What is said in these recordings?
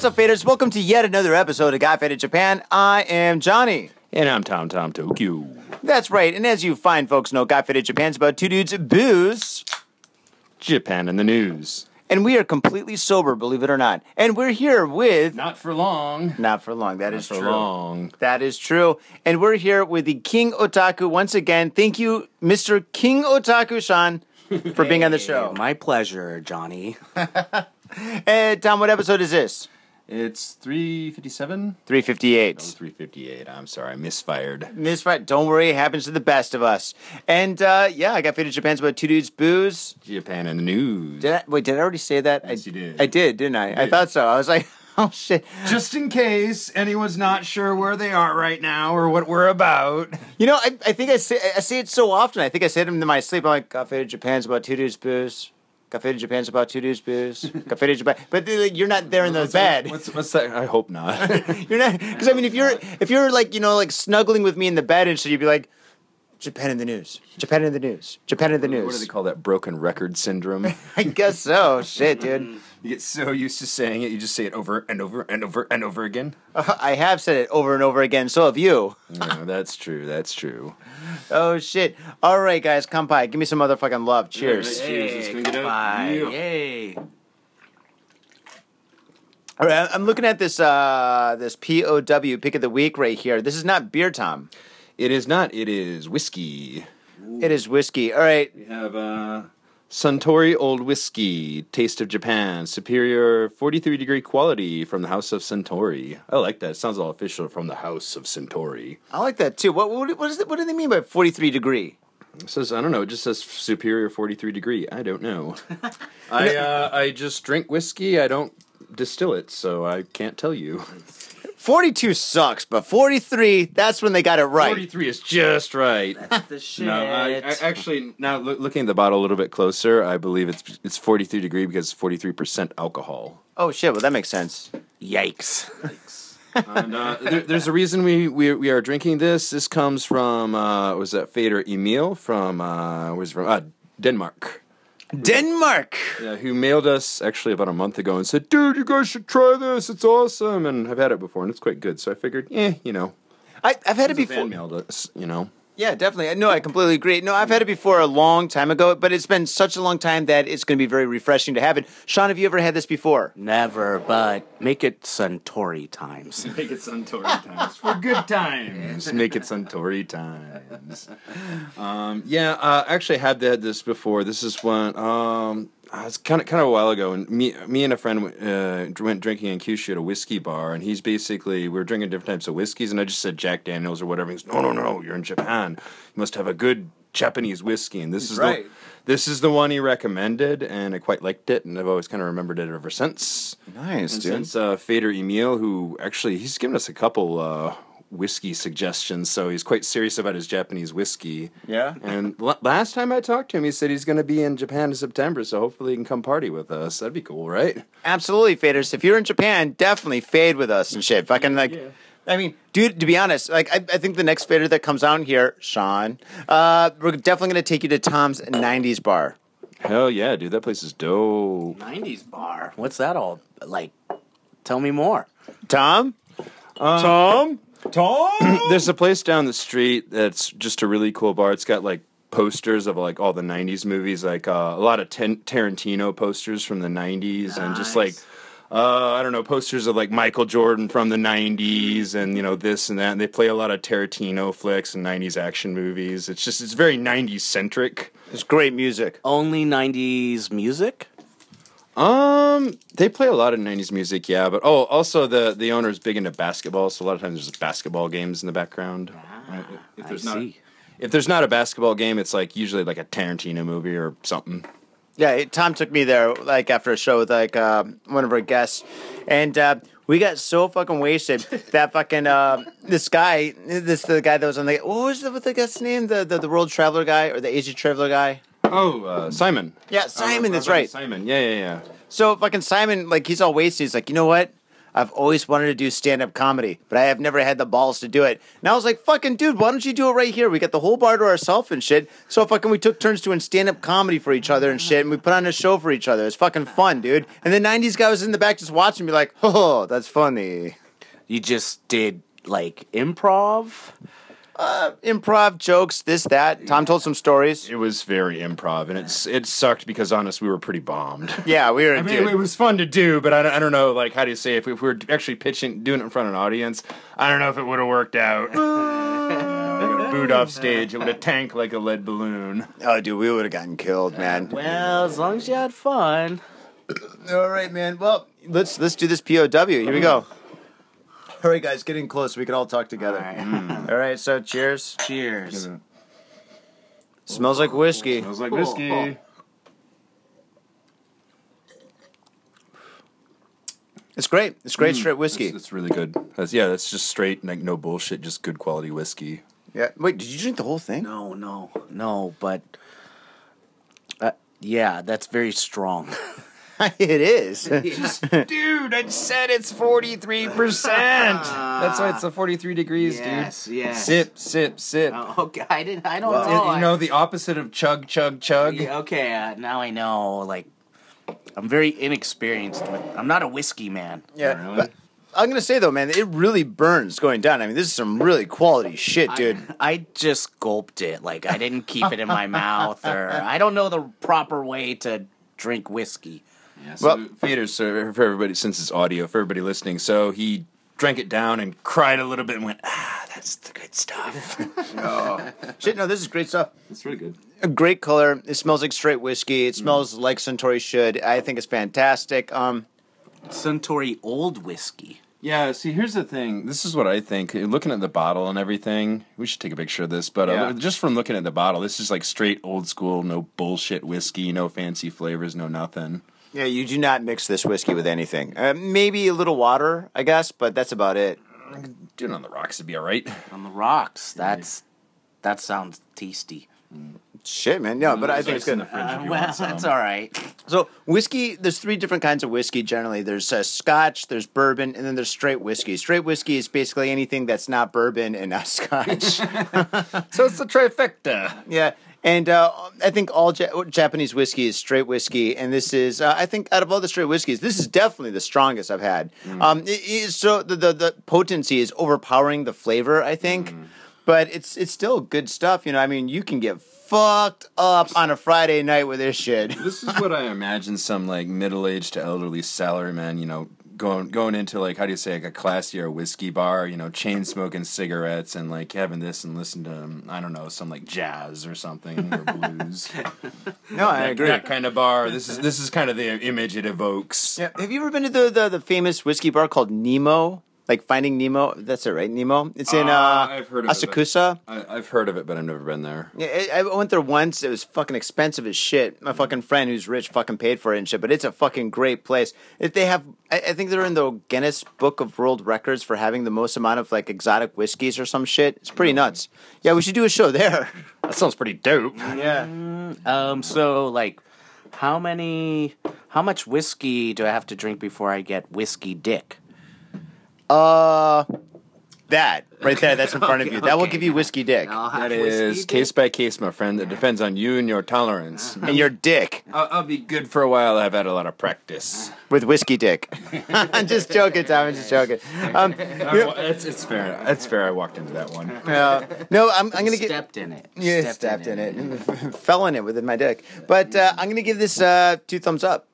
What's up, faders? Welcome to yet another episode of Got Faded Japan. I am Johnny. And I'm Tom Tom Tokyo. That's right, and as you fine folks know, Got Faded Japan's about two dudes, booze, Japan in the news. and we are completely sober, believe it or not. And we're here with Not for long. not for long. That is for true. long. That is true. And we're here with the King Otaku once again. Thank you, Mr. King Otaku Sean, for being on the show. My pleasure, Johnny. And Tom, what episode is this? It's 357? 358. 358. I'm sorry, I misfired. Misfight. Don't worry, it happens to the best of us. And uh, yeah, I got Faded Japan's about two dudes, booze. Japan in the news. Did I, wait, did I already say that? Yes, I, you did. I did, didn't I? I thought so. I was like, oh shit. Just in case anyone's not sure where they are right now or what we're about. You know, I, I think I say I say it so often. I think I say it in my sleep. I'm like, got Faded Japan's about two dudes, booze. Got Faded Japan's about two dudes, booze. Got Faded Japan. But uh, you're not there in the bed. What's, what's that? I hope not. You're not because I mean, if you're if you're like you know like snuggling with me in the bed and shit, you'd be like, Japan in the news, Japan in the news, Japan in the news. what do they call that? Broken record syndrome. I guess so. Shit, dude. You get so used to saying it, you just say it over and over and over and over again. I have said it over and over again. So have you. No, that's true. That's true. Oh shit! All right, guys, come by. Give me some motherfucking love. Cheers. All right. Cheers, let's drink it up. Bye. Yeah. Yay. All right, I'm looking at this uh this POW pick of the week right here. This is not beer, Tom. It is not. It is whiskey. It is whiskey. All right. We have uh, Suntory Old Whiskey, Taste of Japan, superior 43 degree quality from the House of Suntory. I like that. It sounds all official from the House of Suntory. I like that too. What what, what is it? What do they mean by 43 degree? It says I don't know. It just says superior 43 degree. I don't know. I uh, I just drink whiskey. I don't distill it, so I can't tell you. 42 sucks, but 43, that's when they got it right. 43 is just right. That's The shit. No, I, I actually now loo- looking at the bottle a little bit closer, I believe it's it's 43 degree because it's 43 percent alcohol. Oh shit! Well, that makes sense. Yikes. and, uh, there, there's a reason we, we we are drinking this. This comes from uh, was that Fader Emil from uh, was from uh, Denmark. Denmark. Yeah, who mailed us actually about a month ago and said, "Dude, you guys should try this. It's awesome." And I've had it before and it's quite good. So I figured, eh, you know, I, I've had it before. fan mailed us, you know. Yeah, definitely. No, I completely agree. No, I've had it before a long time ago, but it's been such a long time that it's going to be very refreshing to have it. Sean, have you ever had this before? Never, but make it Suntory times. Make it Suntory times for good times. Make it Suntory times. Um, yeah, uh, I actually had had this before. This is one. Um, uh, it's kind of kind of a while ago, and me me and a friend uh, went drinking in Kyushu at a whiskey bar, and he's basically we were drinking different types of whiskeys, and I just said Jack Daniels or whatever. He's no, no, no, you're in Japan. You must have a good Japanese whiskey, and this is right. the this is the one he recommended, and I quite liked it, and I've always kind of remembered it ever since. Nice, And dude. since uh, Fader Emil, who actually he's given us a couple uh, whiskey suggestions, so he's quite serious about his Japanese whiskey. Yeah? And l- last time I talked to him, he said he's going to be in Japan in September, so hopefully he can come party with us. That'd be cool, right? Absolutely, faders. If you're in Japan, definitely fade with us and shit. Fucking like, I mean, dude. To be honest, like, I, I think the next fader that comes out here, Sean, uh, we're definitely gonna take you to Tom's '90s bar. Hell yeah, dude, that place is dope. 90s bar. What's that all like? Tell me more. Tom, Uh, Tom, Tom. There's a place down the street that's just a really cool bar. It's got like posters of like all the 90s movies, like uh, a lot of ten- Tarantino posters from the 90s, and just like uh, I don't know posters of like Michael Jordan from the 90s, and you know this and that. And they play a lot of Tarantino flicks and 90s action movies. It's just it's very 90s centric. It's great music. Only 90s music? Um, they play a lot of '90s music, yeah. But oh, also the the owner's big into basketball, so a lot of times there's basketball games in the background. Right? If I there's not, see. if there's not a basketball game, it's like usually like a Tarantino movie or something. Yeah, it- Tom took me there like after a show with like uh, one of our guests, and uh, we got so fucking wasted that fucking uh, this guy, this the guy that was on the what was the what the guy's name? The, the the world traveler guy or the Asia traveler guy? Oh, uh, Simon. Yeah, Simon. Uh, that's right. Simon. Yeah, yeah, yeah. So fucking Simon, like he's all wasted. He's like, you know what? I've always wanted to do stand up comedy, but I have never had the balls to do it. And I was like, fucking dude, why don't you do it right here? We got the whole bar to ourselves and shit. So fucking we took turns doing stand up comedy for each other and shit, and we put on a show for each other. It's fucking fun, dude. And the 90s guy was in the back just watching me like, oh, that's funny. You just did like improv. Uh, improv jokes, this, that. Tom told some stories. It was very improv, and it's it sucked because honest, we were pretty bombed. Yeah, we were. I mean, dude. it was fun to do, but I don't, I don't know, like, how do you say if we, if we were actually pitching, doing it in front of an audience? I don't know if it would have worked out. Boot off stage, it would have tanked like a lead balloon. oh, dude, we would have gotten killed, man. Well, as long as you had fun. All right, man. Well, let's let's do this POW. Here we go. All right, guys, getting close. We can all talk together. All right. All right, so cheers. Cheers. Smells like whiskey. Smells like whiskey. It's great. It's great straight whiskey. It's, it's really good. That's, yeah, that's just straight, like, no bullshit, just good quality whiskey. Yeah. Wait, did you drink the whole thing? No, no, no, but uh, yeah, that's very strong. it is. Dude, I said it's 43%. That's why it's a 43 degrees, Yes, dude. yes. Yeah. Sip, sip, sip. Oh, okay, I didn't. I don't Well, know. you I- know, the opposite of chug, chug, chug. Yeah, okay, uh, now I know. Like, I'm very inexperienced with. I'm not a whiskey man. yeah. Really? But I'm gonna say though, man, it really burns going down. I mean, this is some really quality shit, dude. I, I just gulped it. Like, I didn't keep it in my mouth, or I don't know the proper way to drink whiskey. Yeah, so Well- Fader, so for everybody, since it's audio, for everybody listening, so he drank it down and cried a little bit and went, ah, that's the good stuff. oh. Shit, no, this is great stuff. It's really good. A great color. It smells like straight whiskey. It smells like Suntory should. I think it's fantastic. Um, Suntory old whiskey. Yeah, see, here's the thing. This is what I think. Looking at the bottle and everything, we should take a picture of this. But uh, Yeah. just from looking at the bottle, this is like straight old school, no bullshit whiskey, no fancy flavors, no nothing. Yeah, you do not mix this whiskey with anything. Uh, maybe a little water, I guess, but that's about it. Doing on the rocks would be all right. On the rocks. That's that sounds tasty. Shit, man. No, but I think it's good. Uh, well, that's all right. So whiskey, there's three different kinds of whiskey. Generally, there's uh, Scotch, there's bourbon, and then there's straight whiskey. Straight whiskey is basically anything that's not bourbon and not Scotch. So it's the trifecta. yeah, and uh, I think all ja- Japanese whiskey is straight whiskey, and this is, uh, I think, out of all the straight whiskeys, this is definitely the strongest I've had. Um, it is so the, the the potency is overpowering the flavor, I think, but it's it's still good stuff. You know, I mean, you can get fucked up on a Friday night with this shit. This is what I imagine some like middle aged to elderly salaryman, you know, going going into like how do you say like a classier whiskey bar, you know, chain smoking cigarettes and like having this and listen to um, I don't know some like jazz or something or blues. No, I That- agree. That kind of bar. This is this is kind of the image it evokes. Yeah. Have you ever been to the, the, the famous whiskey bar called Nemo? Like Finding Nemo? That's it, right? Nemo? It's in uh, Uh, I've heard of it. Asakusa. I, I've heard of it, but I've never been there. Yeah, I I went there once. It was fucking expensive as shit. My fucking friend who's rich fucking paid for it and shit. But it's a fucking great place. If they have, I, I think they're in the Guinness Book of World Records for having the most amount of like exotic whiskeys or some shit. It's pretty nuts. Yeah, we should do a show there. That sounds pretty dope. Yeah. Um, so like, how many, how much whiskey do I have to drink before I get whiskey dick? Uh, that right there. That's in front of Okay, you. That will give you whiskey dick I'll have That whiskey is dick. case by case, my friend. It depends on you and your tolerance. and your dick. I'll, I'll be good for a while. I've had a lot of practice. with whiskey dick. I'm just joking, Tom. I'm just joking. Um, That's it's fair. That's fair. I walked into that one. uh, no, I'm, I'm gonna get. stepped in it. Yeah, stepped in it, fell in it within my dick. But uh, I'm gonna give this uh, two thumbs up.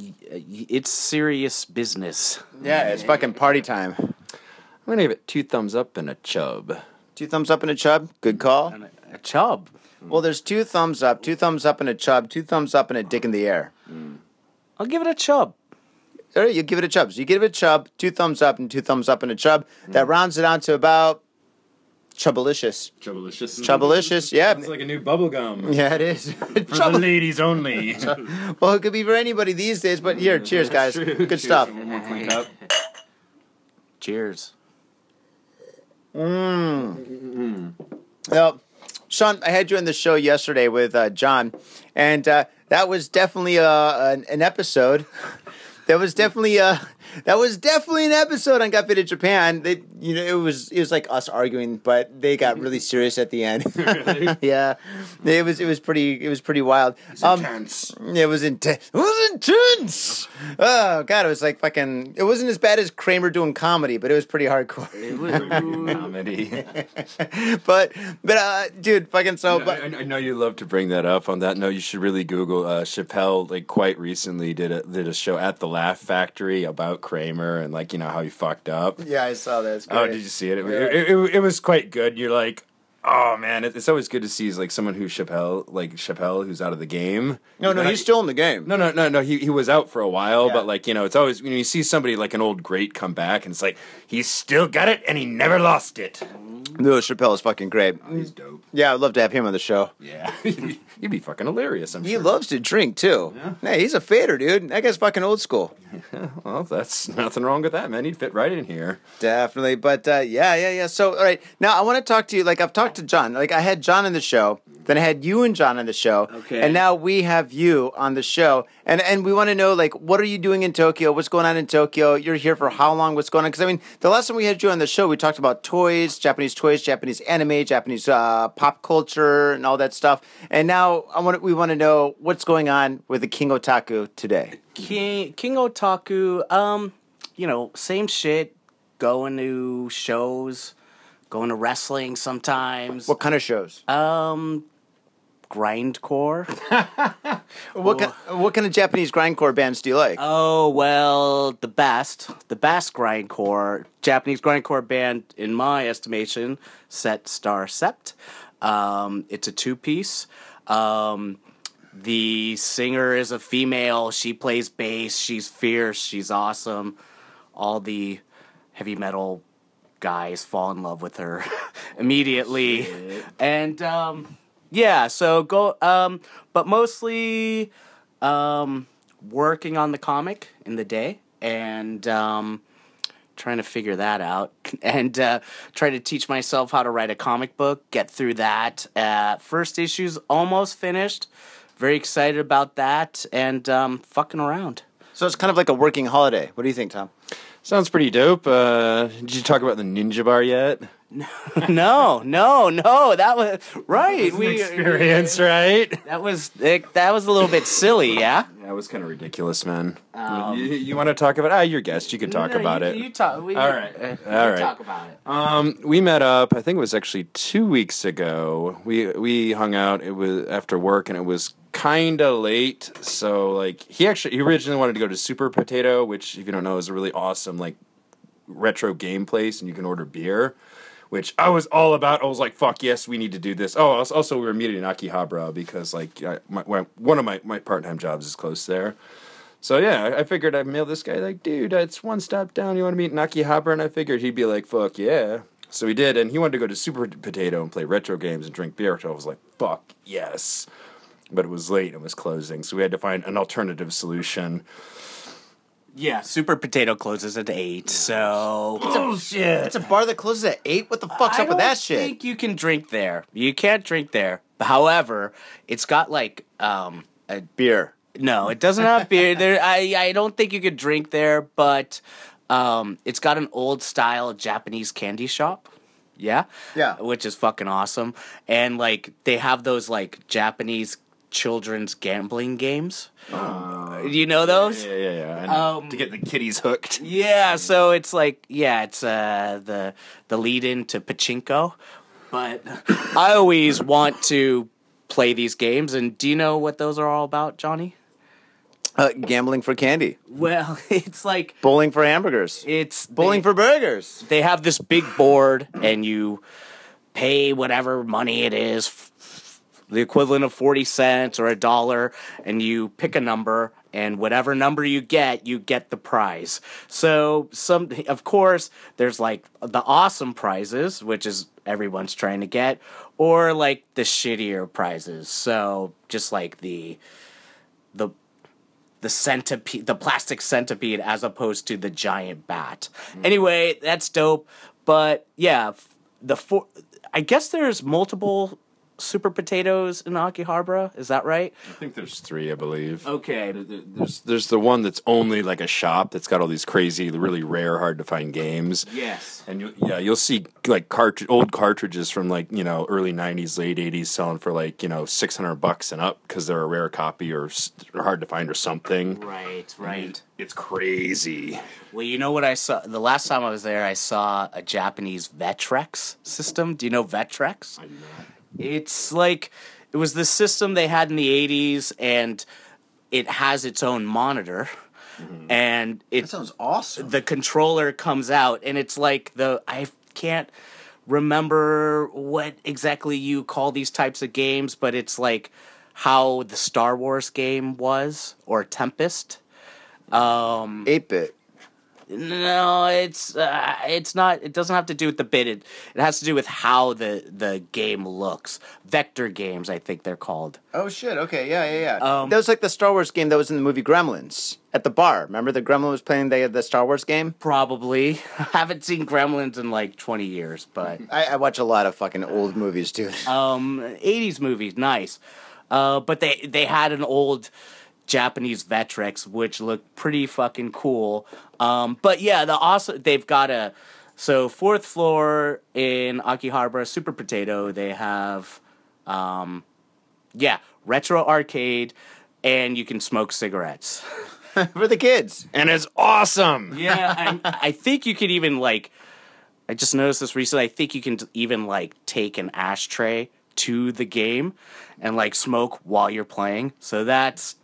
It's serious business. Yeah, it's fucking party time. I'm gonna give it two thumbs up and a chub. Two thumbs up and a chub. Good call. And a, a chub. Well, there's two thumbs up, two thumbs up and a chub, two thumbs up and a dick in the air. I'll give it a chub. All right, you give it a chub. So you give it a chub, two thumbs up and two thumbs up and a chub. That rounds it out to about chubalicious. Chubalicious. Chubalicious, yeah. It's like a new bubble gum. Yeah, it is. For the Chub- ladies only. well, it could be for anybody these days, but here, cheers, guys. Good stuff. One more clink up. Cheers. Well, Sean, I had you on the show yesterday with uh, John, and uh, that was definitely uh, an, an episode. That was definitely uh, that was definitely an episode on Got Faded Japan. They, you know, it was it was like us arguing, but they got really serious at the end. yeah, it was it was pretty it was pretty wild. Um, intense. It was intense. It was intense. Oh god, it was like fucking. It wasn't as bad as Kramer doing comedy, but it was pretty hardcore. It was, Comedy. but but uh, dude, fucking so. I, But I- I know you love to bring that up. On that note, you should really Google uh, Chappelle. Like quite recently, did a did a show at the Laugh Factory about Kramer and like you know how he fucked up. yeah, I saw that. Oh, did you see it? It, Yeah. it, it, it was quite good. You're like, oh man, it's always good to see like someone who's Chappelle, like Chappelle, who's out of the game. No, no, he's still in the game. No, no, no, no. He he was out for a while, Yeah. but like you know, it's always you know you see somebody like an old great come back, and it's like he's still got it, and he never lost it. No, Chappelle is fucking great. Oh, he's dope. Yeah, I'd love to have him on the show. Yeah, he'd be fucking hilarious. I'm He sure. loves to drink too. Yeah. Hey, he's a fader, dude. That guy's fucking old school. Well, that's nothing wrong with that, man. He'd fit right in here. Definitely, but uh, yeah, yeah, yeah. So, all right, now I want to talk to you. Like I've talked to John. Like I had John in the show, then I had you and John on the show, Okay. and now we have you on the show, and and we want to know like what are you doing in Tokyo? What's going on in Tokyo? You're here for how long? What's going on? Because I mean, the last time we had you on the show, we talked about toys, Japanese toys, Japanese anime, Japanese uh, pop culture, and all that stuff. And now I want we want to know what's going on with the King Otaku today. King King Otaku, um, you know, same shit. Going to shows, going to wrestling sometimes. What kind of shows? Um, grindcore. What kind, what kind of Japanese grindcore bands do you like? oh well, the best, the best grindcore Japanese grindcore band in my estimation, Sete Star Sept. Um, it's a two piece. Um, the singer is a female. She plays bass. She's fierce. She's awesome. All the heavy metal guys fall in love with her immediately. And um, yeah, so go um but mostly um working on the comic in the day and um trying to figure that out and uh, try to teach myself how to write a comic book get through that uh, first issue's almost finished very excited about that and um, fucking around So it's kind of like a working holiday. What do you think, Tom? Sounds pretty dope. Uh, did you talk about the Ninja Bar yet? no no no that was right we Experience, right? that was it, that was a little bit silly yeah That was kind of ridiculous, man. Um, you want to talk about? Ah, your guest. You can talk No, about you, it. you talk we, all right. Uh, all right. talk about it Um, we met up. I think it was actually two weeks ago. We we hung out. It was after work, and it was kind of late. So like, he actually he originally wanted to go to Super Potato, which if you don't know is a really awesome like retro game place, and you can order beer. Which I was all about. I was like, "Fuck yes, we need to do this." Oh, also- we were meeting in Akihabara because like I, my, one of my, my part time jobs is close there. So yeah, I- figured I'd mail this guy like, dude, uh, it's one stop down. You want to meet in Akihabara? And I figured he'd be like, fuck yeah. So he did, and he wanted to go to Super Potato and play retro games and drink beer. So I was like, fuck yes. But it was late; and it was closing, so we had to find an alternative solution. Yeah super potato closes at 8 so bullshit It's a bar that closes at eight. What the fuck's I up with that shit? I think you can drink there you can't drink there however it's got like um a Beer. No, it doesn't have beer. There, I, I don't think you could drink there, but um, it's got an old style Japanese candy shop. Yeah, Yeah. which is fucking awesome. And like they have those like Japanese children's gambling games. Do you know those? Yeah, yeah, yeah. And Um, to get the kiddies hooked. Yeah, so it's like yeah, it's uh the the lead in to pachinko, but I always want to play these games. And do you know what those are all about, Johnny? Uh, gambling for candy. Well, it's like Bowling for hamburgers. it's Bowling they, for burgers. They have this big board, and you pay whatever money it is, the equivalent of forty cents or a dollar, and you pick a number, and whatever number you get, you get the prize. So some, of course, there's like the awesome prizes, which is everyone's trying to get, or like the shittier prizes. So just like the the the centipede, the plastic centipede, as opposed to the giant bat. Mm. Anyway, that's dope. But yeah, the four. I guess there's multiple super potatoes in Akihabara. Is that right? I think there's three, I believe. Okay. There- there- There's there's the one that's only like a shop that's got all these crazy, really rare, hard to find games. Yes. And you, yeah, you'll see like cartridge, old cartridges from like you know early '90s, late '80s selling for like you know 600 bucks and up because they're a rare copy or, or hard to find or something. Right. Right. It's crazy. Well, you know what I saw? The last time I was there, I saw a Japanese Vectrex system. Do you know Vectrex? It's like it was the system they had in the 80s, and it has its own monitor. And That it sounds awesome. the controller comes out, and it's like the I can't remember what exactly you call these types of games, but it's like how the Star Wars game was or Tempest. Um, Eight bit. No, it's uh, it's not. It doesn't have to do with the bit. It, it has to do with how the the game looks. Vector games, I think they're called. Oh shit. Okay. Yeah. Yeah. Yeah. Um, that was like the Star Wars game that was in the movie Gremlins at the bar. Remember the Gremlin was playing the the Star Wars game. Probably. I haven't seen Gremlins in like twenty years, but I, I watch a lot of fucking old movies, dude. um, '80s movies, nice. Uh, but they they had an old Japanese Vectrex, which looked pretty fucking cool. Um, but yeah, the also they've got a so fourth floor in Akihabara Super Potato. They have, um, yeah, retro arcade, and you can smoke cigarettes. For the kids. And it's awesome. Yeah, I, I think you could even like. I just noticed this recently. I think you can even like take an ashtray to the game and like smoke while you're playing. So that's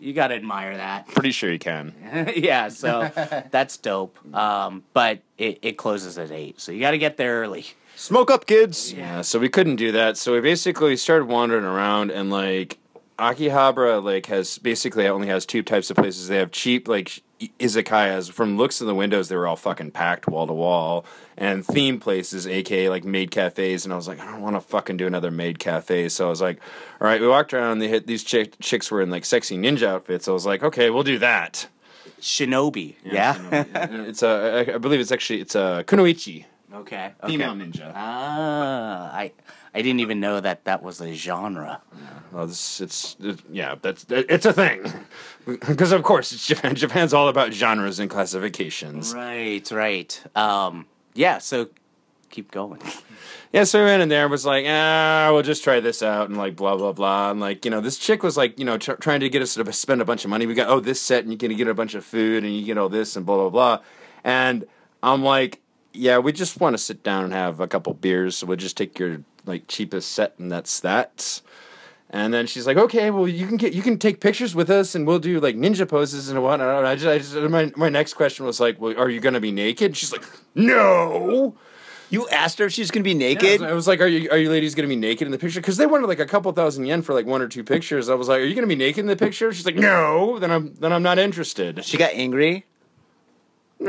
you got to admire that. Pretty sure you can. yeah, so that's dope. Um, but it, it closes at eight, so you got to get there early. Smoke up, kids. Yeah, so we couldn't do that. So we basically started wandering around and like Akihabara like has basically only has two types of places. They have cheap like i- izakayas. From looks in the windows, they were all fucking packed wall to wall, and theme places, aka like maid cafes. And I was like, I don't want to fucking do another maid cafe. So I was like, all right. We walked around. They hit these chick- chicks were in like sexy ninja outfits. I was like, okay, we'll do that. Shinobi, yeah. it's a, I I believe it's actually it's a kunoichi okay, female ninja. Ah, I I didn't even know that that was a genre. Well, this, it's it, yeah, that's it's a thing because of course it's Japan. Japan's all about genres and classifications. Right, right. Um, yeah. So keep going. Yeah, so we went in there and was like, ah, we'll just try this out and like blah blah blah and like you know this chick was like you know tr- trying to get us to spend a bunch of money. We got oh this set and you can get a bunch of food and you get all this and blah blah blah, and I'm like, yeah, we just want to sit down and have a couple beers, so we'll just take your like cheapest set and that's that. And then she's like, "Okay, well, you can get you can take pictures with us, and we'll do like ninja poses and whatnot." And I just, I just my my next question was like, "Well, are you gonna be naked?" And she's like, "No." You asked her if she's gonna be Yeah, naked. I was like, "Are you are you ladies gonna be naked in the picture?" Because they wanted like a couple thousand yen for like one or two pictures. I was like, "Are you gonna be naked in the picture?" She's like, "No." Then I'm then I'm not interested. she got angry.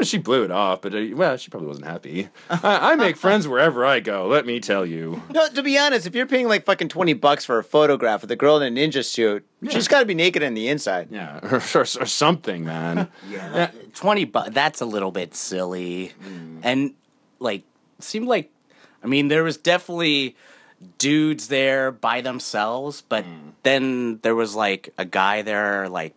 She blew it off, but uh, well, she probably wasn't happy. I, I make friends wherever I go. Let me tell you. No, to be honest, if you're paying like fucking twenty bucks for a photograph of the girl in a ninja suit, she's got to be naked on the inside. Yeah, or, or, or something, man. Yeah, twenty bucks. That's a little bit silly, and like seemed like, I mean, there was definitely dudes there by themselves, but then there was like a guy there, like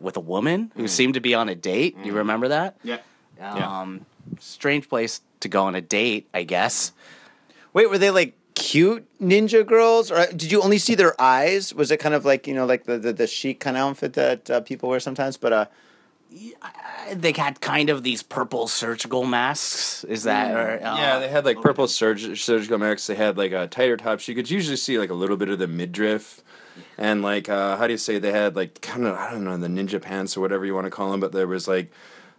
with a woman who seemed to be on a date. You remember that? Yeah. Um, strange place to go on a date, I guess. Wait, were they like cute ninja girls, or did you only see their eyes? Was it kind of like you know, like the the, the chic kind of outfit that uh, people wear sometimes? But uh, They had kind of these purple surgical masks. Is that? Or, uh, Yeah, they had like purple surg- surgical masks. They had like a tighter tops. You could usually see like a little bit of the midriff, and like uh, how do you say they had like kind of I don't know the ninja pants or whatever you want to call them. But there was like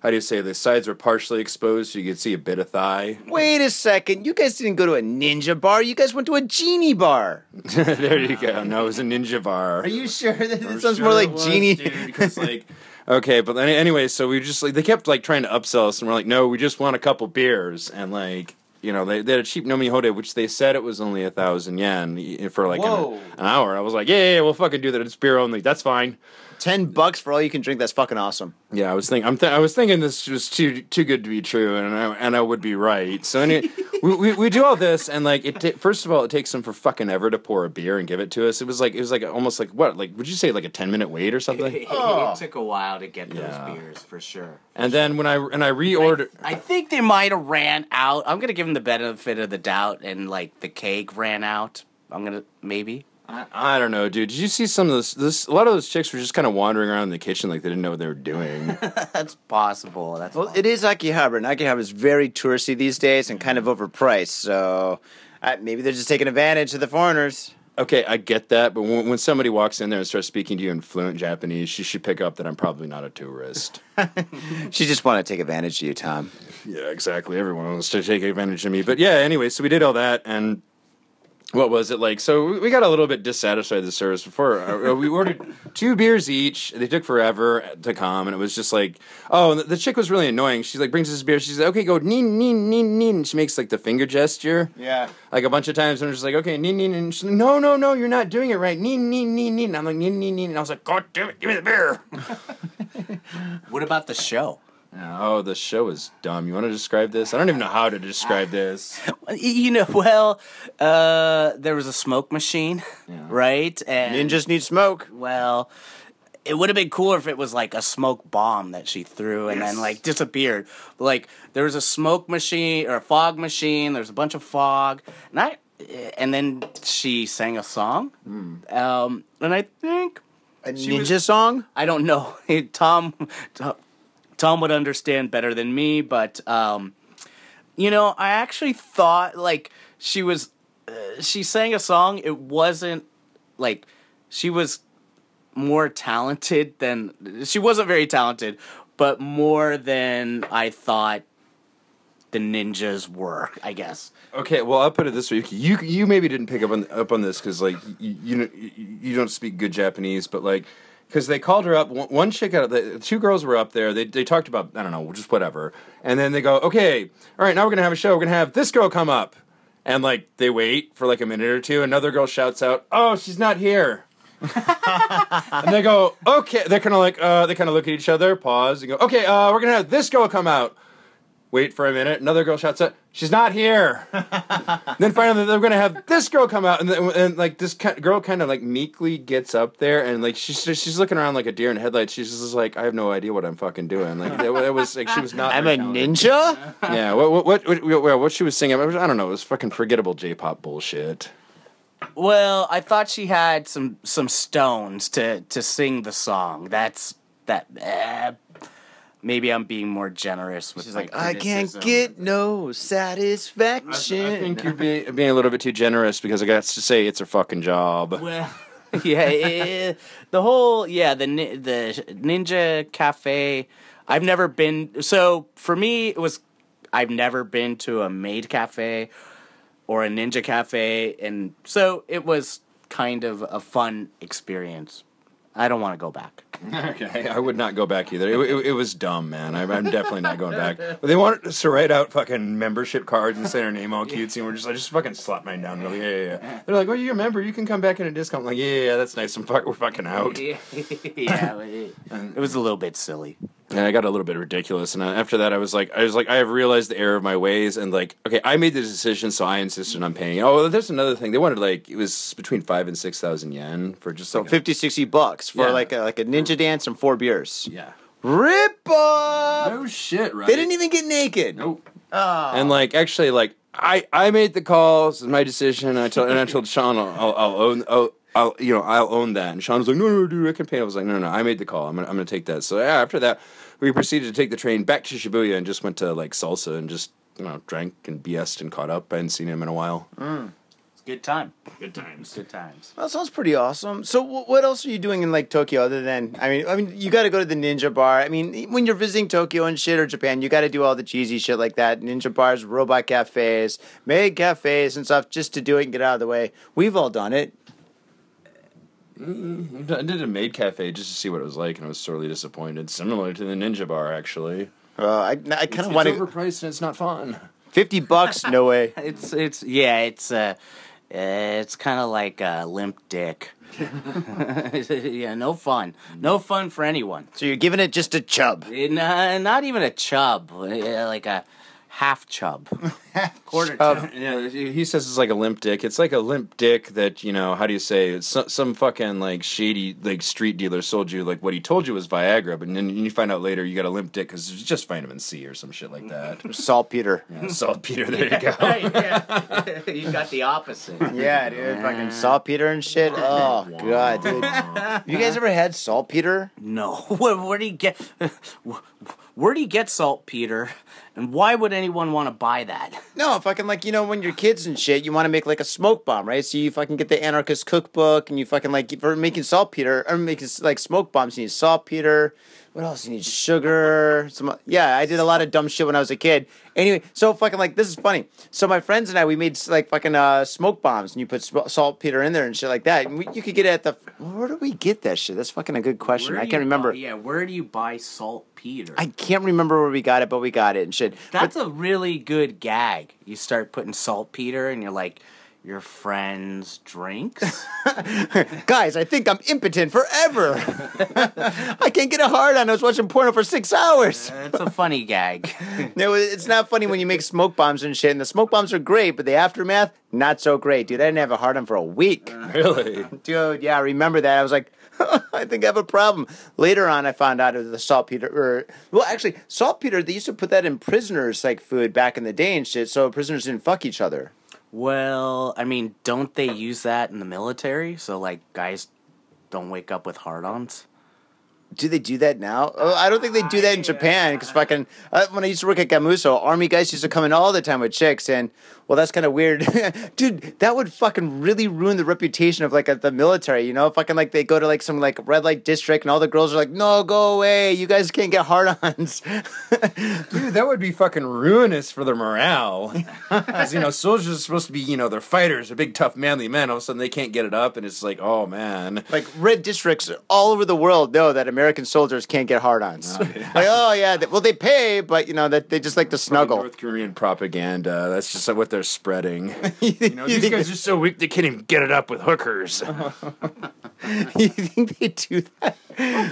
how do you say the sides were partially exposed so you could see a bit of thigh. wait a second, you guys didn't go to a ninja bar. You guys went to a genie bar. there you go. No, it was a ninja bar. Are you sure that it sounds sure more like was, genie? dude, 'cause, like, okay, but anyway, so we just like they kept like trying to upsell us, and we're like, no, we just want a couple beers, and like you know they, they had a cheap nomi hode, which they said it was only a thousand yen for like an, an hour. I was like, yeah, yeah, yeah, we'll fucking do that. It's beer only. That's fine. Ten bucks for all you can drink. That's fucking awesome. Yeah, I was thinking. I'm th- I was thinking this was too too good to be true, and I, and I would be right. So any, we, we, we do all this and like it. Ta- first of all, it takes them for fucking ever to pour a beer and give it to us. It was like it was like almost like what like would you say like a ten minute wait or something? it oh. took a while to get those Yeah. beers for sure. And then when I and I reordered. I think they might have ran out. I'm gonna give them the benefit of the doubt, and like the cake ran out. I'm gonna maybe. I, I don't know, dude. Did you see some of this? This a lot of those chicks were just kind of wandering around in the kitchen like they didn't know what they were doing. That's possible. That's Well, it is Akihabara, and Akihabara is very touristy these days and kind of overpriced. So uh, maybe they're just taking advantage of the foreigners. okay, I get that, but when, when somebody walks in there and starts speaking to you in fluent Japanese, she should pick up that I'm probably not a tourist. She just want to take advantage of you, Tom. Yeah, exactly. Everyone wants to take advantage of me. But yeah, anyway, so we did all that, and what was it like? So we- we got a little bit dissatisfied with the service before. Uh, we ordered two beers each. They took forever to come, and it was just like, oh, and the, the chick was really annoying. She like brings us a beer. She's like, okay, go neen neen neen neen. And she makes like the finger gesture. Yeah. Like a bunch of times, and I'm just like, okay, neen neen, and she's like, no, no, no, you're not doing it right. Neen neen neen neen. And I'm like, neen neen neen, and I was like, God damn it, give me the beer. what about the show? Oh, the show is dumb. You want to describe this? I don't even know how to describe this. You know, well, uh, there was a smoke machine, Yeah. right? And Ninjas need smoke. Well, it would have been cooler if it was like a smoke bomb that she threw and then like disappeared. But, like there was a smoke machine or a fog machine. There's a bunch of fog, and I, and then she sang a song. Um, and I think A She was- ninja song? I don't know. Tom, Tom would understand better than me, but um, you know, I actually thought like she was. Uh, she sang a song. It wasn't like she was more talented than she wasn't very talented, but more than I thought the ninjas were. I guess. Okay, well, I'll put it this way: you you maybe didn't pick up on up on this because like you you you don't speak good Japanese, but like because they called her up. One, chick out, the two girls were up there. They they talked about I don't know, just whatever, and then they go, okay, all right, now we're gonna have a show. We're gonna have this girl come up, and like they wait for like a minute or two. Another girl shouts out, "Oh, she's not here." and they go, okay. They're kind of like, uh, they kind of look at each other, pause, and go, okay, uh, we're gonna have this girl come out. Wait for a minute. Another girl shouts out, "She's not here." then finally, they're gonna have this girl come out, and, then, and like this ki- girl kind of like meekly gets up there, and like she's she's looking around like a deer in headlights. She's just like, "I have no idea what I'm fucking doing." Like it, it was like she was not. I'm a talented. ninja? Yeah. What what what what, what, what she was singing? I was- I don't know. It was fucking forgettable J-pop bullshit. Well, I thought she had some some stones to to sing the song. That's that. eh, maybe I'm being more generous with She's my like, I can't get no satisfaction. I think you're being, being a little bit too generous because I got to say it's her fucking job. Well, yeah, eh, the whole yeah the the Ninja Cafe. I've never been. So for me, it was I've never been to a maid cafe or a ninja cafe, and so it was kind of a fun experience. I don't want to go back. Okay, I would not go back either. It, it, it was dumb, man. I, I'm definitely not going back. But they wanted us to write out fucking membership cards and say our name all cutesy, and we're just like, just fucking slap mine down. Like, yeah, yeah, yeah. They're like, well, you're a member. You can come back in a discount. I'm like, yeah, yeah, yeah, that's nice. I'm fuck, we're fucking out. yeah, it, it was a little bit silly. And I got a little bit ridiculous. And after that, I was like, I was like, I have realized the error of my ways, and like, okay, I made the decision, so I insisted on paying. Oh, there's another thing. They wanted like it was between five and six thousand yen for just So like a- 50, 60 bucks for Yeah. like a, like a ninja dance and four beers. yeah. Rip off! No shit, right? They didn't even get naked. Nope. Oh. And like actually, like I I made the calls, it's my decision. And I told and I told Sean I'll, I'll, I'll own I'll, I'll you know I'll own that. And Sean was like, no no dude, I can pay. I was like, no no, no I made the call. I'm gonna, I'm gonna take that. So yeah, after that, we proceeded to take the train back to Shibuya and just went to like salsa and just you know drank and BS'd and caught up. I hadn't seen him in a while. Mm. It's a good time. Good times. Good times. That sounds pretty awesome. So, wh- what else are you doing in like Tokyo other than? I mean, I mean, you got to go to the ninja bar. I mean, when you're visiting Tokyo and shit or Japan, you got to do all the cheesy shit like that. Ninja bars, robot cafes, maid cafes, and stuff just to do it and get out of the way. We've all done it. I did a maid cafe just to see what it was like, and I was sorely disappointed. Similar to the Ninja Bar, actually. Uh, I, I kind of want to. overpriced and it's not fun. Fifty bucks? No way. It's it's yeah. It's uh, it's kind of like a limp dick. yeah, no fun. No fun for anyone. So you're giving it just a chub. Eh, Nah, not even a chub. eh, Like a half chub. Quarter chub. Yeah, he says it's like a limp dick. It's like a limp dick that you know. How do you say? It's some, some fucking like shady like street dealer sold you like what he told you was Viagra, but then you find out later you got a limp dick because it's just vitamin C or some shit like that. Saltpeter. Yeah, saltpeter. There you go. yeah. you got the opposite. Yeah, dude. Fucking saltpeter and shit. Oh god, dude. you guys ever had saltpeter? No. Where, where do you get? Where do you get saltpeter? And why would anyone want to buy that? No, fucking like you know when you're kids and shit, you want to make like a smoke bomb, right? So you fucking get the anarchist cookbook and you fucking like for making saltpeter or making like smoke bombs. You need saltpeter. What else? You need sugar. Some yeah. I did a lot of dumb shit when I was a kid. Anyway, so fucking like this is funny. So my friends and I we made like fucking uh, smoke bombs and you put sp- saltpeter in there and shit like that. And we, you could get it at the where do we get that shit? That's fucking a good question. I can't remember. buy- yeah, where do you buy saltpeter? I can't remember where we got it, but we got it and shit. That's a really good gag. You start putting saltpeter, and you're like, your friends' drinks. Guys, I think I'm impotent forever. I can't get a hard on. I was watching porno for six hours. Uh, it's a funny gag. No, it's not funny when you make smoke bombs and shit. And the smoke bombs are great, but the aftermath, not so great, dude. I didn't have a hard on for a week. really? Dude, yeah, I remember that. I was like, I think I have a problem. Later on, I found out it was the saltpeter. Or, well, actually, saltpeter, they used to put that in prisoners' like food back in the day and shit, so prisoners didn't fuck each other. Well, I mean, don't they use that in the military? So, like, guys don't wake up with hard ons? Do they do that now? Oh, I don't think they do that in Japan because fucking uh, when I used to work at Gamuso, army guys used to come in all the time with chicks, and well, that's kind of weird, dude. That would fucking really ruin the reputation of like uh, the military, you know? Fucking like they go to like some like red light district, and all the girls are like, "No, go away! You guys can't get hard-ons." Dude, that would be fucking ruinous for their morale. Because, you know, soldiers are supposed to be, you know, they're fighters, they're big, tough, manly men. All of a sudden they can't get it up, and it's like, oh, man. like red districts all over the world know that American soldiers can't get hard-ons. like, oh yeah, they, well they pay, but you know that they just like to snuggle. North Korean propaganda. That's just what they're spreading. you You know, these think- guys are so weak they can't even get it up with hookers. you think they do that?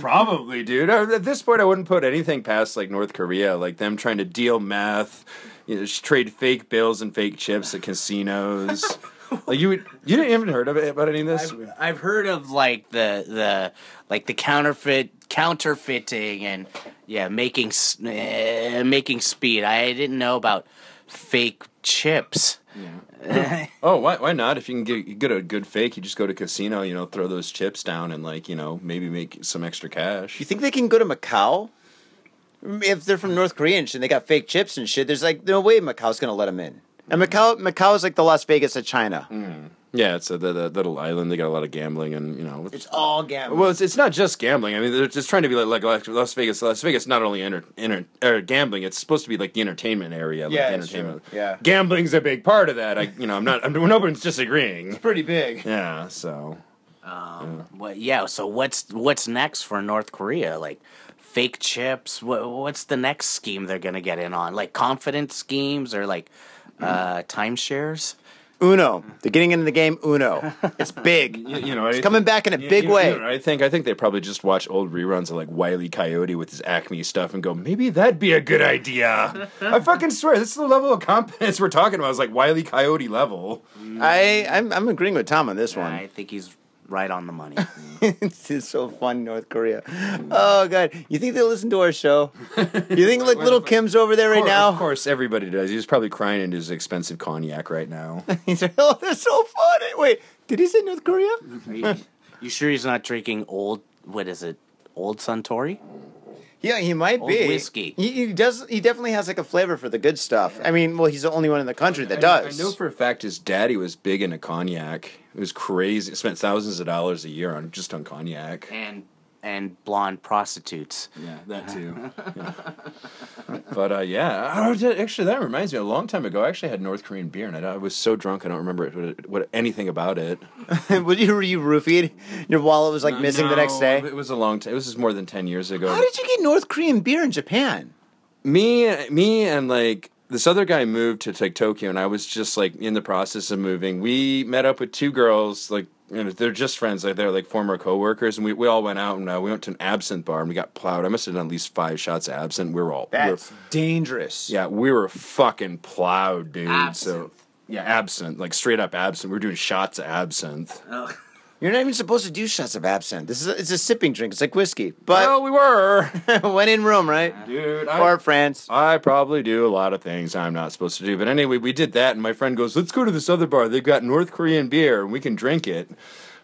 Probably, dude. Uh, At this point, I wouldn't put anything past like North Korea, like them trying to deal meth, you know, just trade fake bills and fake chips at casinos. like you, would, you didn't even heard of it about any of this? I've, I've heard of like the the like the counterfeit counterfeiting and yeah making s- eh, making speed. I didn't know about fake chips. Yeah. Oh, why, why not? If you can get, get a good fake, you just go to casino, you know, throw those chips down and like, you know, maybe make some extra cash. You think they can go to Macau? If they're from North Korea and shit, they got fake chips and shit. There's like no way Macau's gonna let them in. And Macau, Macau is like the Las Vegas of China. Yeah, it's a the, the little island. They got a lot of gambling and you know. It's all gambling. well, it's, it's not just gambling. I mean, they're just trying to be like, like Las Vegas. Las Vegas not only enter, enter, er, gambling. It's supposed to be like the entertainment area. Like Yeah, the it's true. entertainment. Yeah. gambling's a big part of that. I, you know, I'm not. I'm, nobody's disagreeing. It's pretty big. Yeah, so Um, what, yeah. So what's what's next for North Korea? Like fake chips. What, what's the next scheme they're gonna get in on? Like confidence schemes or like uh, timeshares? Uno. They're getting into the game Uno. It's big. you, you know, it's coming back in a You- big you- way. you know, I think I think they probably just watch old reruns of like Wiley Coyote with his Acme stuff and go, maybe that'd be a good idea. I fucking swear, this is the level of competence we're talking about. It's like Wiley Coyote level. I I'm, I'm agreeing with Tom on this one. I think he's right on the money. this is so fun, North Korea. Oh god, you think they listen to our show? You think like little Kim's over there right Of now? Of course, everybody does. He's probably crying into his expensive cognac right now. He's like, oh, they're so funny. Wait, did he say North Korea? You, you sure he's not drinking old? What is it? Old Suntory? Yeah, he might Old be. whiskey. He, he does. He definitely has like a flavor for the good stuff. I mean, well, he's the only one in the country that I- does. I know for a fact his daddy was big into cognac. It was crazy. Spent thousands of dollars a year on just on cognac. and and blonde prostitutes. Yeah, that too. Yeah. but uh, yeah, oh, actually, that reminds me. A long time ago, I actually had North Korean beer, and I, I was so drunk I don't remember it, what, what anything about it. Were you, were you roofied? Your wallet was like missing the next day. It was a long time. It was just more than ten years ago. How did you get North Korean beer in Japan? me, me, and like this other guy moved to like Tokyo, and I was just like in the process of moving. We met up with two girls, like know, they're just friends. Like they're like former coworkers, and we, we all went out and uh, we went to an absinthe bar and we got plowed. I must have done at least five shots of absinthe. We were all we were- That's dangerous. yeah, we were fucking plowed, dude. So yeah, absinthe, like straight up absinthe. We were doing shots of absinthe. You're not even supposed to do shots of absinthe. This is a, it's a sipping drink. It's like whiskey. But well, we were, when in Rome, right? dude. I, Or France. I probably do a lot of things I'm not supposed to do. But anyway, we did that, and my friend goes, "Let's go to this other bar. They've got North Korean beer, and we can drink it."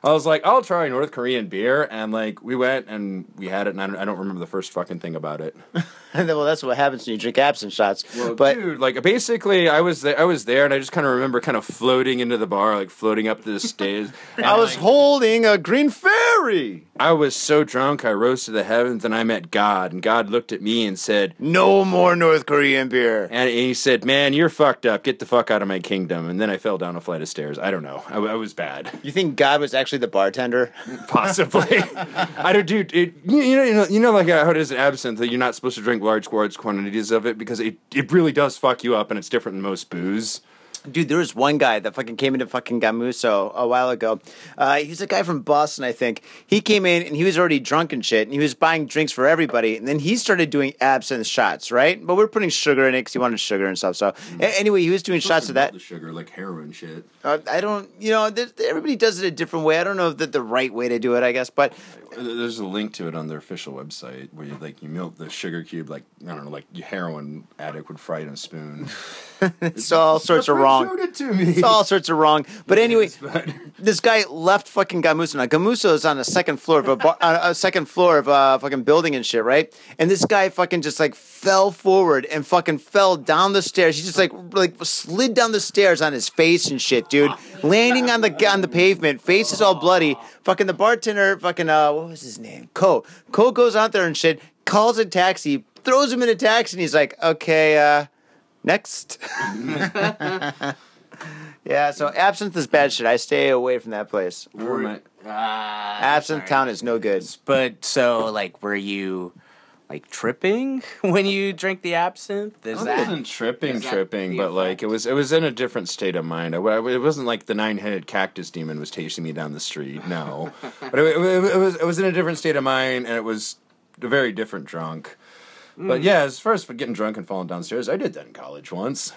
I was like, "I'll try North Korean beer," and like we went and we had it, and I don't, I don't remember the first fucking thing about it. well, that's what happens when you drink absinthe shots. But but dude, like basically, I was there, I was there, and I just kind of remember kind of floating into the bar, like floating up the stairs. I was like, holding a green fairy. I was so drunk, I rose to the heavens, and I met God, and God looked at me and said, No more North Korean beer. and he said, "Man, you're fucked up. Get the fuck out of my kingdom." And then I fell down a flight of stairs. I don't know. I, I was bad. You think God was actually the bartender? Possibly. I don't, dude. It, you, you know, you know, you know, like how it is in absinthe that you're not supposed to drink large large quantities of it because it, it really does fuck you up and it's different than most booze. Dude, there was one guy that fucking came into fucking Gamuso a while ago. Uh, he's a guy from Boston, I think. He came in and he was already drunk and shit, and he was buying drinks for everybody. And then he started doing absinthe shots, right? But we are putting sugar in it because he wanted sugar and stuff. So a- anyway, he was doing shots of that. The sugar, like heroin shit. Uh, I don't, you know, everybody does it a different way. I don't know if that the right way to do it, I guess. But There's a link to it on their official website where you like you milk the sugar cube like I don't know like your heroin addict would fry it in a spoon. it's all sorts of wrong. Showed it to me. It's all sorts of wrong. But anyway, this guy left fucking Gamuso. Now Gamuso is on the second floor of a bar, a second floor of a fucking building and shit, right? And this guy fucking just like fell forward and fucking fell down the stairs. He just like like slid down the stairs on his face and shit, dude. Landing on the on the pavement, face is all bloody. Fucking the bartender, fucking uh, what was his name? Ko. Ko goes out there and shit, calls a taxi, throws him in a taxi, and he's like, okay, uh, next. Yeah, so absinthe is bad shit. I stay away from that place. Or my- Ah, Absinthe sorry. town is no good. But so, like, were you like tripping when you drink the absinthe? Is I that wasn't tripping, tripping, but like it was, it was in a different state of mind. I, I- it wasn't like the nine-headed cactus demon was chasing me down the street. No, but it, it, it was, it was in a different state of mind, and it was a very different drunk. But hmm. yeah, as far as for getting drunk and falling downstairs, I did that in college once.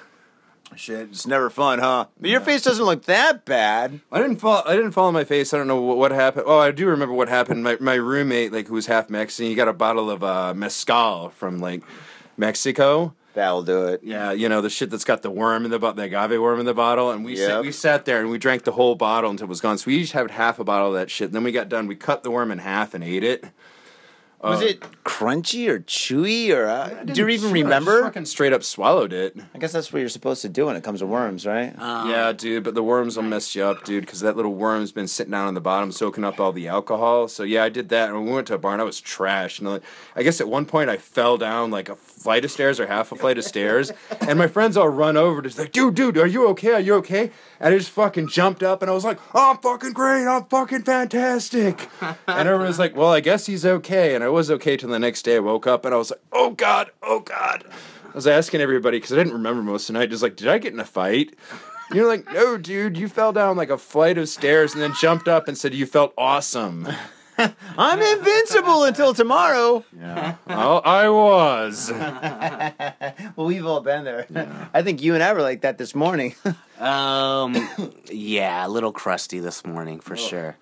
Shit, it's never fun, huh? But your face doesn't look that bad. I didn't fall. I didn't fall on my face. I don't know what, what happened. Oh, I do remember what happened. My my roommate, like who was half Mexican, he got a bottle of uh, mezcal from like Mexico. That'll do it. Yeah, you know the shit that's got the worm in the bottle, the agave worm in the bottle, and we sat, we sat there and we drank the whole bottle until it was gone. So we each had half a bottle of that shit. And then we got done. We cut the worm in half and ate it. Was Uh, it crunchy or chewy or uh, do you Didn't- even I remember? fucking straight up swallowed it. I guess that's what you're supposed to do when it comes to worms, right? Um, yeah, dude, but the worms will mess you up, dude, because that little worm's been sitting down on the bottom, soaking up all the alcohol. So yeah, I did that, and we went to a bar, and I was trash. And I guess at one point I fell down like a flight of stairs or half a flight of stairs, and my friends all run over to like, dude, dude, are you okay? Are you okay? And I just fucking jumped up, and I was like, oh, I'm fucking great, I'm fucking fantastic. and everyone was like, well, I guess he's okay, and I was okay till the next day. I woke up, and I was like, oh god, oh god. I was asking everybody because I didn't remember most of the night. Just like, did I get in a fight? You're like, no, dude, you fell down like a flight of stairs and then jumped up and said you felt awesome. I'm invincible until tomorrow. Yeah, well, I was. Well, we've all been there. I think you and I were like that this morning. Um, yeah, a little crusty this morning for sure.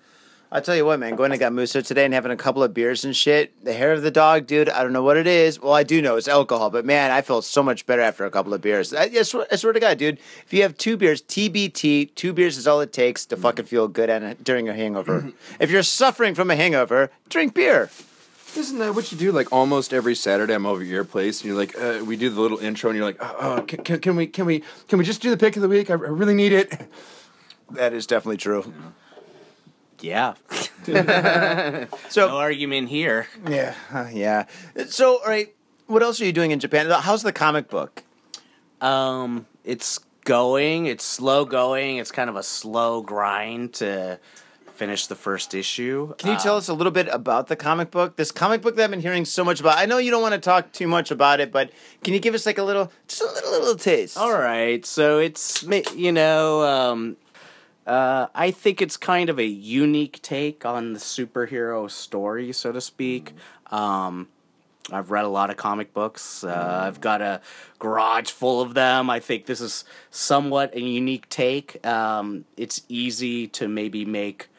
I'll tell you what, man, going to Gamuso today and having a couple of beers and shit, the hair of the dog, dude, I don't know what it is. Well, I do know it's alcohol, but man, I feel so much better after a couple of beers. I, I, swear, I swear to God, dude, if you have two beers, TBT, two beers is all it takes to fucking mm-hmm. feel good at, uh, during a hangover. Mm-hmm. if you're suffering from a hangover, drink beer. Isn't that what you do? Like almost every Saturday, I'm over at your place, and you're like, uh, we do the little intro, and you're like, oh, oh can, can, can we, can we, can we just do the pick of the week? I, I really need it. That is definitely true. Yeah, So, no argument here. yeah, uh, yeah. So, all right, what else are you doing in Japan? How's the comic book? Um, it's going. It's slow going. It's kind of a slow grind to finish the first issue. Can you tell us a little bit about the comic book? This comic book that I've been hearing so much about. I know you don't want to talk too much about it, but can you give us like a little, just a little, little taste? All right, so it's you know, um, Uh, I think it's kind of a unique take on the superhero story, so to speak. Um, I've read a lot of comic books. Uh, I've got a garage full of them. I think this is somewhat a unique take. Um, it's easy to maybe make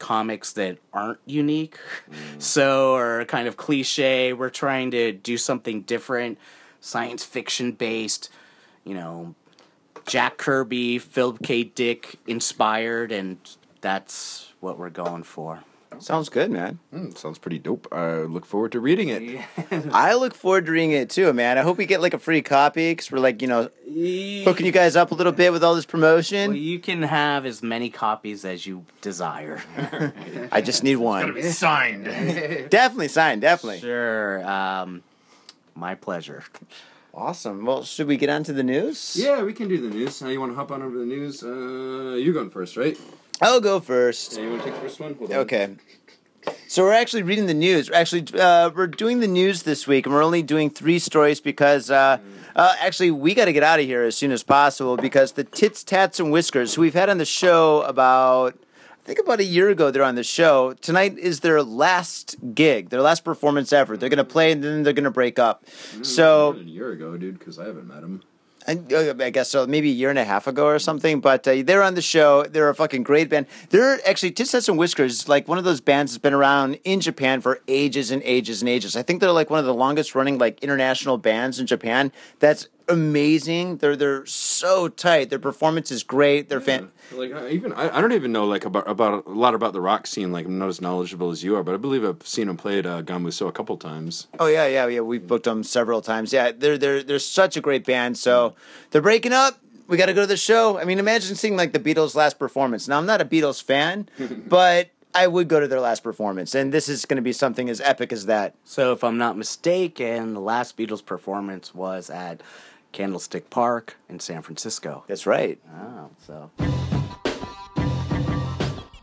comics that aren't unique, so or kind of cliche. We're trying to do something different, science fiction based. You know, Jack Kirby, Philip K. Dick inspired, and that's what we're going for. Sounds good, man. Mm, sounds pretty dope. I look forward to reading it. I look forward to reading it too, man. I hope we get like a free copy because we're like, you know, hooking you guys up a little bit with all this promotion. Well, you can have as many copies as you desire. I just need one. Signed. Definitely signed, definitely. sure. Um, my pleasure. Awesome. Well, should we get on to the news? yeah, we can do the news. How you want to hop on over the news? Uh, you're going first, right? I'll go first. Yeah, you want to take the first one? Hold on. Okay. So we're actually reading the news. Actually, uh, we're doing the news this week, and we're only doing three stories because uh, uh, actually we got to get out of here as soon as possible because the Tits, Tats, and Whiskers, who we've had on the show about, think about a year ago, they're on the show. Tonight is their last gig, their last performance ever. They're gonna play and then they're gonna break up. So a year ago, dude, because I haven't met him. I, uh, I guess so, maybe a year and a half ago or something. But uh, they're on the show. They're a fucking great band. They're actually Tits, Tats, and Whiskers, like one of those bands that's been around in Japan for ages and ages and ages. I think they're like one of the longest running like international bands in Japan. That's amazing. They're they're so tight. Their performance is great. They're fan. Like I even I, I don't even know like about about a lot about the rock scene. Like I'm not as knowledgeable as you are, but I believe I've seen them play at uh, Gamuso a couple times. Oh yeah, yeah, yeah. We've booked them several times. Yeah, they're they're they're such a great band. So they're breaking up. We got to go to the show. I mean, imagine seeing like the Beatles' last performance. Now I'm not a Beatles fan, but I would go to their last performance, and this is going to be something as epic as that. So, if I'm not mistaken, the last Beatles performance was at Candlestick Park in San Francisco. That's right. Oh, so.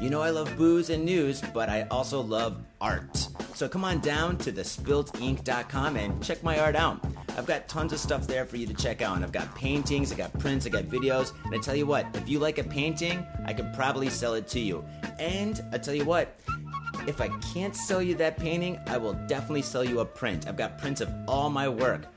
You know I love booze and news, but I also love art. So come on down to thespiltink.com and check my art out. I've got tons of stuff there for you to check out. I've got paintings, I've got prints, I've got videos, and I tell you what, if you like a painting, I could probably sell it to you. And I tell you what, if I can't sell you that painting, I will definitely sell you a print. I've got prints of all my work.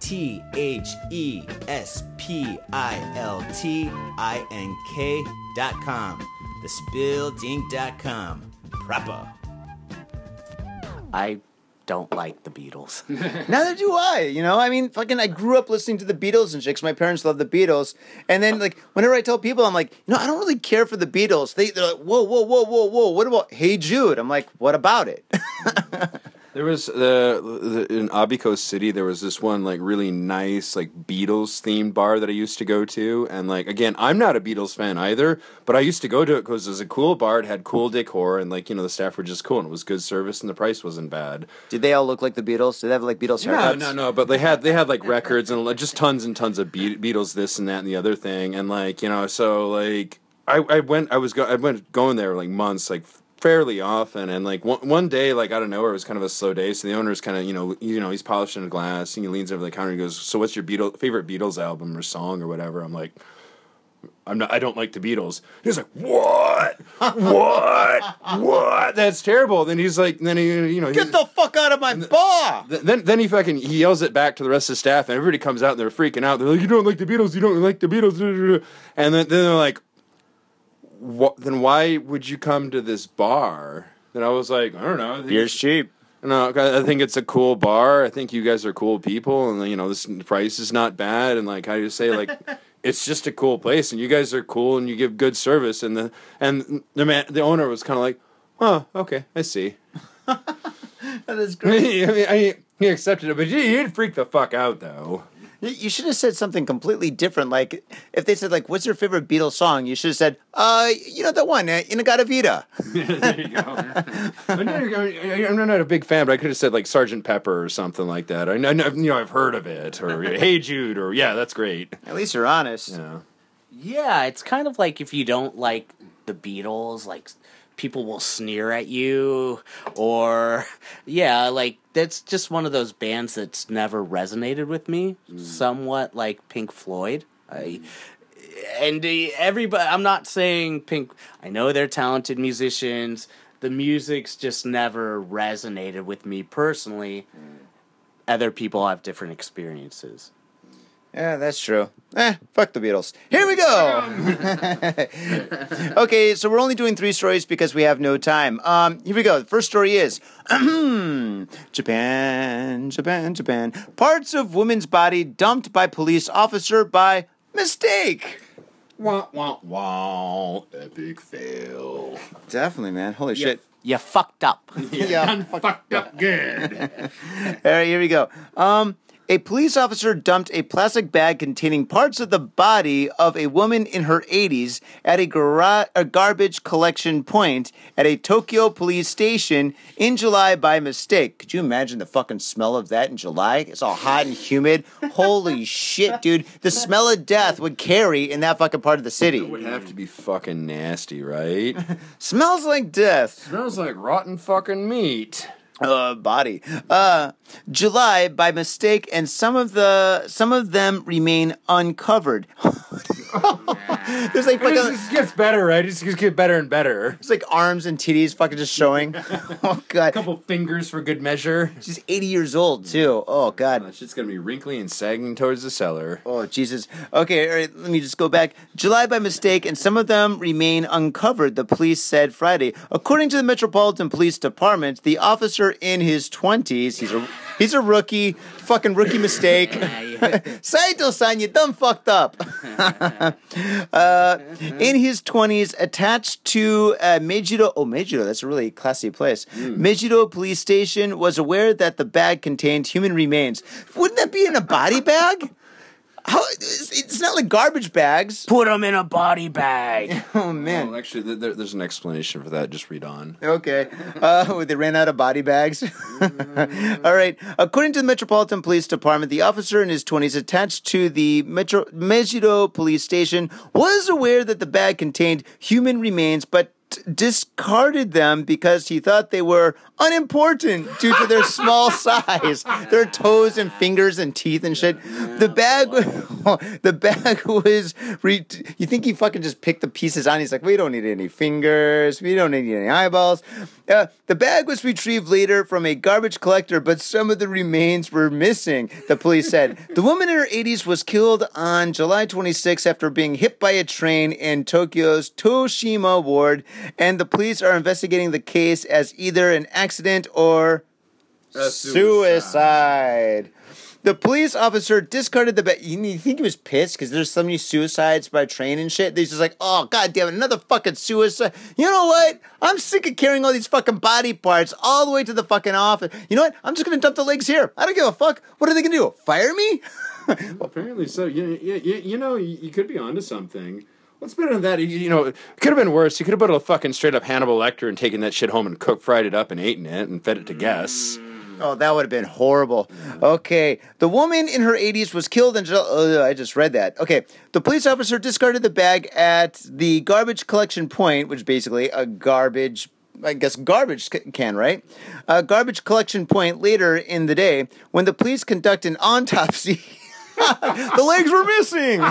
T H E S P I L T I N K dot com. dot com. Proper. I don't like the Beatles. Neither do I. You know, I mean, fucking, I grew up listening to the Beatles and shit. 'cause my parents love the Beatles, and then like whenever I tell people, I'm like, you know, I don't really care for the Beatles. They they're like, whoa, whoa, whoa, whoa, whoa. What about Hey Jude? I'm like, what about it? There was the, the in Abiko City. There was this one like really nice like Beatles themed bar that I used to go to, and like again, I'm not a Beatles fan either, but I used to go to it because it was a cool bar. It had cool decor, and like you know the staff were just cool, and it was good service, and the price wasn't bad. Did they all look like the Beatles? Did they have like Beatles No, haircuts? no, no. But they had they had like records and like, just tons and tons of Be- Beatles, this and that and the other thing, and like you know, so like I, I went I was go I went going there like months like fairly often. And like one one day, like out of nowhere, it was kind of a slow day. So the owner's kind of you know you know he's polishing a glass and he leans over the counter and he goes, "So what's your Beatles favorite Beatles album or song or whatever?" I'm like. I'm not. I don't like the Beatles. He's like, what? what? what? That's terrible. Then he's like, then he, you know, Get the fuck out of my bar! Th- Then, then he fucking he yells it back to the rest of the staff, and everybody comes out and they're freaking out. They're like, "You don't like the Beatles? You don't like the Beatles?" And then, then they're like, "What? Then why would you come to this bar?" And I was like, "I don't know. I Beer's cheap. no, I think it's a cool bar. I think you guys are cool people, and you know this the price is not bad. And like how do you say, like it's just a cool place, and you guys are cool, and you give good service. And the and the man, the owner was kind of like, "Oh, okay, I see." That is great. I mean, I, he accepted it, but he, he'd freak the fuck out though. You- You should have said something completely different. Like if they said like, "What's your favorite Beatles song?" You should have said, "Uh, you know that one, uh, In-A-Gadda-Da-Vida." there you go. I'm, not, I'm not a big fan, but I could have said like Sergeant Pepper or something like that. I know, you know, I've heard of it, or Hey Jude, or yeah, that's great. At least you're honest. Yeah. Yeah, it's kind of like if you don't like the Beatles, like people will sneer at you, or yeah, like that's just one of those bands that's never resonated with me. Mm. Somewhat like Pink Floyd. I and everybody. I'm not saying Pink. I know they're talented musicians. The music's just never resonated with me personally. Mm. Other people have different experiences. Yeah, that's true. Eh, fuck the Beatles. Here we go. okay, so we're only doing three stories because we have no time. Um, here we go. The first story is Japan, Japan, Japan. Parts of woman's body dumped by police officer by mistake. Wah wah wah! Epic fail. Definitely, man. Holy shit. You fucked up. Yeah. Fucked up good. All right, here we go. Um, a police officer dumped a plastic bag containing parts of the body of a woman in her 80s at a, gara- a garbage collection point at a Tokyo police station in July by mistake. Could you imagine the fucking smell of that in July? It's all hot and humid. Holy shit, dude. The smell of death would carry in that fucking part of the city. It would have to be fucking nasty, right? Smells like death. Smells like rotten fucking meat. Uh, body. Uh, July by mistake, and some of the some of them remain uncovered. There's like It fucking, just gets better, right? It just gets better and better. it's like arms and titties fucking just showing. oh god, A couple fingers for good measure. she's 80 years old too. Oh god. That shit's gonna be wrinkly and sagging towards the cellar. Oh Jesus. Okay, all right, let me just go back. July by mistake, and some of them remain uncovered, the police said Friday. According to the Metropolitan Police Department, the officer in his twenties, he's a he's a rookie, fucking rookie mistake. Saito-san, you dumb fucked up. uh, in his 20s, attached to uh, Mejiro, oh, Mejiro, that's a really classy place. Mejiro Police Station was aware that the bag contained human remains. Wouldn't that be in a body bag? How, it's it's not like garbage bags. Put them in a body bag. Oh, man. Well, actually, there, there's an explanation for that. Just read on. Okay. Uh, they ran out of body bags. All right. According to the Metropolitan Police Department, the officer in his 20s attached to the Metro Mejiro police station was aware that the bag contained human remains, but discarded them because he thought they were unimportant due to their small size, their toes and fingers and teeth and shit. The bag, the bag was. Re- you think he fucking just picked the pieces on? He's like, we don't need any fingers, we don't need any eyeballs. Uh, the bag was retrieved later from a garbage collector, but some of the remains were missing. The police said the woman in her 80s was killed on July 26 after being hit by a train in Tokyo's Toshima ward, and the police are investigating the case as either an accident or suicide. The police officer discarded the bag. You think he was pissed because there's so many suicides by train and shit? He's just like, oh god damn it, another fucking suicide. You know what? I'm sick of carrying all these fucking body parts all the way to the fucking office. You know what? I'm just gonna dump the legs here. I don't give a fuck. What are they gonna do? Fire me? Apparently so. You, you, you, know, you could be onto something. What's better than that? You, know, it could have been worse. You could have put a fucking straight up Hannibal Lecter and taken that shit home and cooked, fried it up, and eaten it and fed it to guests. Oh, that would have been horrible. Okay. The woman in her 80s was killed in July. Oh, I just read that. Okay. The police officer discarded the bag at the garbage collection point, which basically a garbage I guess, garbage can, right? A garbage collection point later in the day when the police conduct an autopsy. The legs were missing.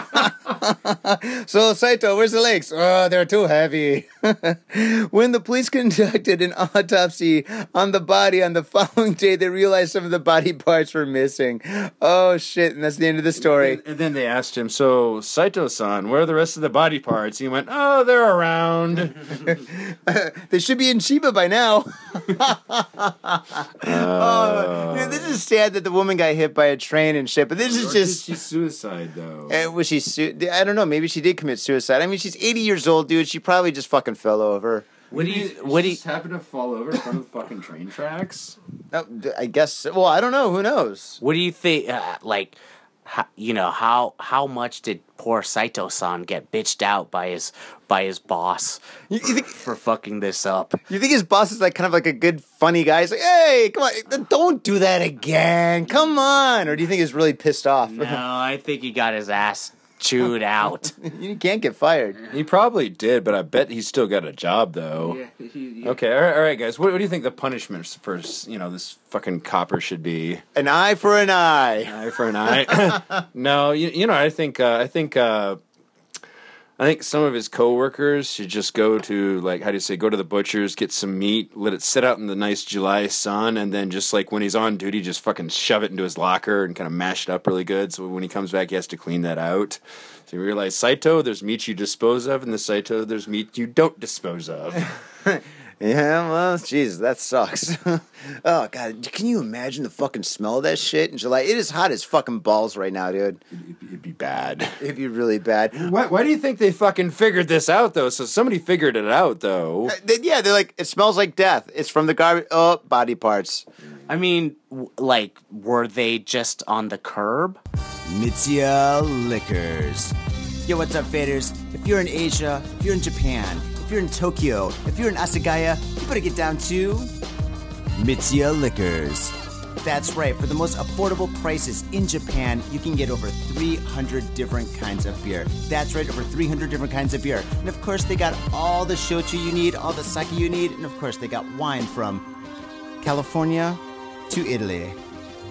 so Saito, where's the legs? Oh, they're too heavy. when the police conducted an autopsy on the body on the following day, they realized some of the body parts were missing. Oh shit! And that's the end of the story. And, and then they asked him, "So Saito-san, where are the rest of the body parts?" He went, "Oh, they're around." they should be in Shiba by now. Uh, oh, dude, this is sad that the woman got hit by a train and shit. But this is Or did she suicide though. Uh, was she? Su- I don't know. Maybe she did commit suicide. I mean, she's 80 years old, dude. She probably just fucking fell over. What do you? What do you? just happened to fall over in front of the fucking train tracks? Oh, d- I guess. Well, I don't know. Who knows? What do you think? Uh, like, how, you know how how much did poor Saito-san get bitched out by his by his boss You, you think? for fucking this up? You think his boss is like kind of like a good, funny guy? He's like, "Hey, come on, don't do that again. Come on." Or do you think he's really pissed off? No, I think he got his ass chewed out. you can't get fired. He probably did, but I bet he still got a job though. Yeah, he. Okay, all right, all right, guys. What, what do you think the punishment for you know this fucking copper should be? An eye for an eye. Eye for an eye. no, you, you know, I think uh, I think uh, I think some of his coworkers should just go to like how do you say go to the butcher's, get some meat, let it sit out in the nice July sun, and then just like when he's on duty, just fucking shove it into his locker and kind of mash it up really good. So when he comes back, he has to clean that out. So you realize Saito, there's meat you dispose of, and the Saito, there's meat you don't dispose of. Yeah, well, Jesus, that sucks. oh God, can you imagine the fucking smell of that shit in July? It is hot as fucking balls right now, dude. It'd be- It'd be bad. It'd be really bad. Why, why do you think they fucking figured this out though? So somebody figured it out though. Uh, they- yeah, they're like, it smells like death. It's from the garbage. Oh, body parts. I mean, w- like, were they just on the curb? Mitsuya Liquors. Yo, what's up, faders? If you're in Asia, if you're in Japan, if you're in Tokyo, if you're in Asagaya, you better get down to Mitsuya Liquors. That's right, for the most affordable prices in Japan, you can get over 300 different kinds of beer. That's right, over 300 different kinds of beer. And of course, they got all the shochu you need, all the sake you need, and of course, they got wine from California to Italy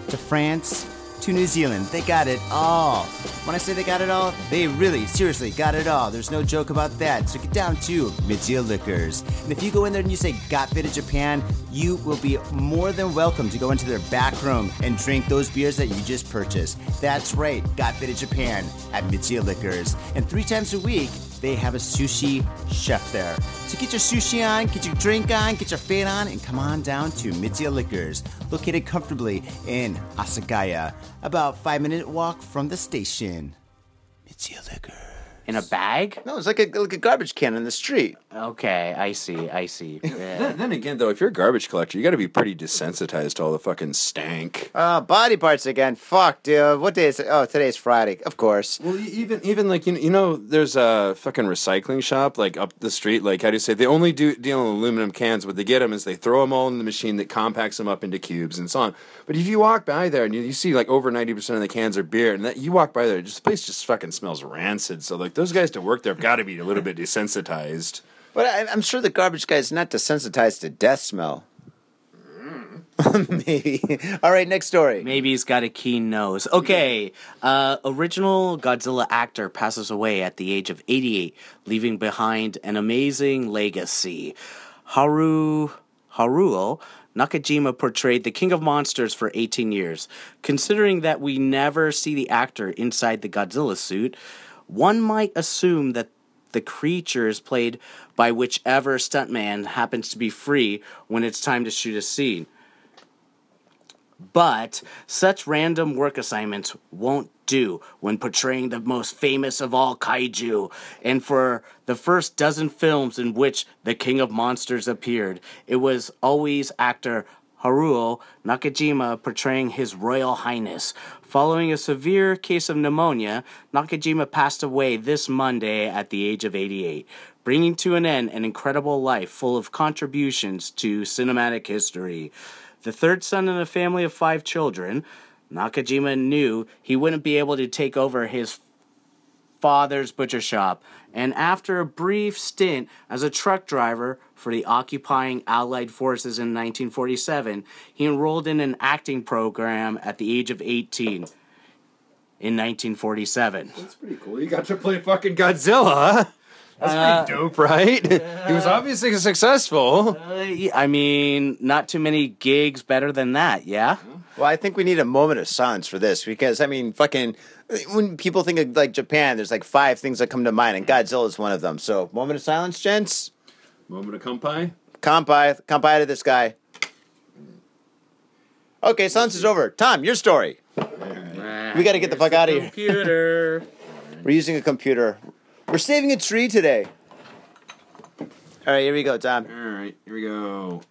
to France to New Zealand. They got it all. When I say they got it all, they really, seriously got it all. There's no joke about that. So get down to Mitsuya Liquors. And if you go in there and you say Got Faded Japan, you will be more than welcome to go into their back room and drink those beers that you just purchased. That's right, Got Faded Japan at Mitsuya Liquors. And three times a week, they have a sushi chef there. So get your sushi on, get your drink on, get your fade on, and come on down to Mitsuya Liquors, located comfortably in Asagaya, about five minute walk from the station. Mitsuya Liquors. In a bag? No, it's like a, like a garbage can in the street. Okay, I see, I see. Yeah. Then, then again, though, if you're a garbage collector, you got to be pretty desensitized to all the fucking stank. Uh, body parts again. Fuck, dude. What day is it? Oh, today's Friday. Of course. Well, even even like you know, you know, there's a fucking recycling shop like up the street. Like how do you say? They only do deal in aluminum cans. What they get them is they throw them all in the machine that compacts them up into cubes and so on. But if you walk by there and you, you see like over ninety percent of the cans are beer, and that you walk by there, just the place just fucking smells rancid. So like those guys to work there have got to be a little bit desensitized. But I, I'm sure the garbage guy is not desensitized to death smell. Maybe. All right, next story. Maybe he's got a keen nose. Okay, uh, original Godzilla actor passes away at the age of 88, leaving behind an amazing legacy. Haru Haruo Nakajima portrayed the King of Monsters for 18 years. Considering that we never see the actor inside the Godzilla suit, one might assume that the creature is played by whichever stuntman happens to be free when it's time to shoot a scene. But such random work assignments won't do when portraying the most famous of all kaiju. And for the first dozen films in which the King of Monsters appeared, it was always actor Haruo Nakajima portraying His Royal Highness. Following a severe case of pneumonia, Nakajima passed away this Monday at the age of 88, bringing to an end an incredible life full of contributions to cinematic history. The third son in a family of five children, Nakajima knew he wouldn't be able to take over his father's butcher shop, and after a brief stint as a truck driver for the occupying Allied forces in 1947, he enrolled in an acting program at the age of 18 in 1947. That's pretty cool. You got to play fucking Godzilla. That's pretty dope, right? he was obviously successful. Uh, I mean, not too many gigs better than that, yeah? Well, I think we need a moment of silence for this because I mean, fucking, when people think of like Japan, there's like five things that come to mind, and Godzilla is one of them. So, moment of silence, gents. Moment of kumpai. Kampai, kampai to this guy. Okay, silence is over. Tom, your story. We got to get the fuck out of here. Computer. We're using a computer. We're saving a tree today. All right, here we go, Tom. All right, here we go.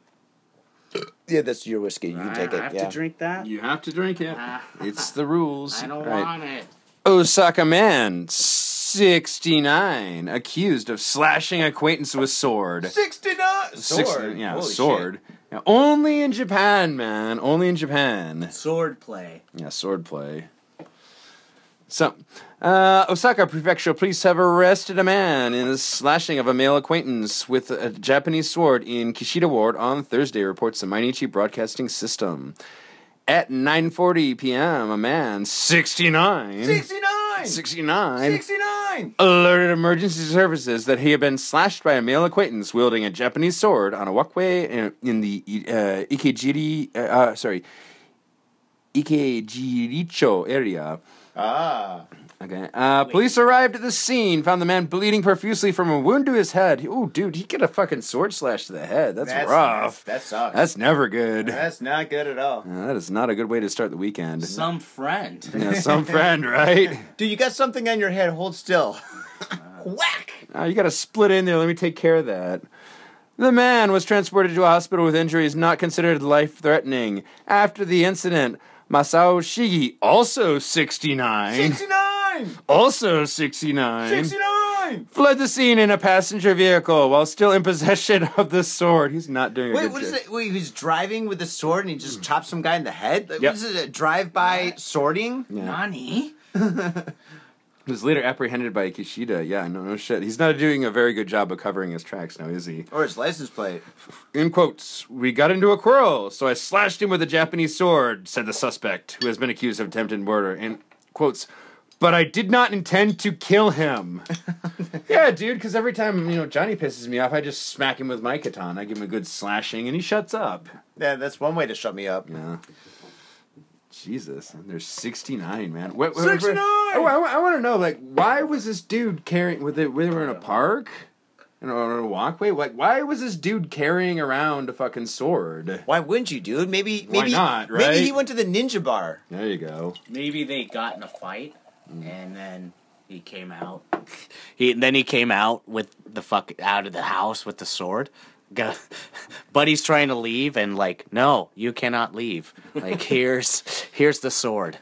Yeah, that's your whiskey. You can take it. You have yeah. to drink that? You have to drink it. Ah. It's the rules. I don't All right. want it. Osaka man, 69, accused of slashing acquaintance with sword. 69 Six- sword. yeah, Holy sword. Yeah, only in Japan, man. Only in Japan. Sword play. Yeah, sword play. So, uh, Osaka Prefectural Police have arrested a man in the slashing of a male acquaintance with a Japanese sword in Kishida Ward on Thursday, reports the Mainichi Broadcasting System. At 9:40 p.m., a man, 69, 69. 69, 69. alerted emergency services that he had been slashed by a male acquaintance wielding a Japanese sword on a walkway in, in the uh, Ikejiri, uh, uh, sorry, Ikejiricho area. Ah. Okay. Uh, police arrived at the scene, found the man bleeding profusely from a wound to his head. Ooh, dude, he get a fucking sword slash to the head. That's, rough. That sucks. That's never good. That's not good at all. Uh, that is not a good way to start the weekend. Some friend. Yeah, some friend, right? Dude, you got something on your head. Hold still. Whack. Oh, you got to split in there. Let me take care of that. The man was transported to a hospital with injuries not considered life threatening. After the incident, Masao Shigi, also 69, 69. also 69, 69. fled the scene in a passenger vehicle while still in possession of the sword. He's not doing a Wait, good what is it? Wait, he's driving with a sword and he just hmm. chops some guy in the head? Like, Yep. What is it? A drive-by sorting? Nani? Was later apprehended by Kishida. Yeah, no, no shit. He's not doing a very good job of covering his tracks now, is he? Or his license plate? In quotes, we got into a quarrel, so I slashed him with a Japanese sword, said the suspect, who has been accused of attempted murder. In quotes, but I did not intend to kill him. yeah, dude, because every time, you know, Johnny pisses me off, I just smack him with my katana. I give him a good slashing, and he shuts up. Yeah, that's one way to shut me up. Yeah. Jesus, and there's 69, man. What, what- 69! Oh, I, want to know, like, why was this dude carrying? With it, we were in a park, in a, on a walkway. Like, why was this dude carrying around a fucking sword? Why wouldn't you, dude? Maybe, Why maybe, not, Maybe he went to the ninja bar. There you go. Maybe they got in a fight, mm. and then he came out. He then he came out with the fuck out of the house with the sword. Go- Buddy's trying to leave, and like, no, you cannot leave. Like, here's here's the sword.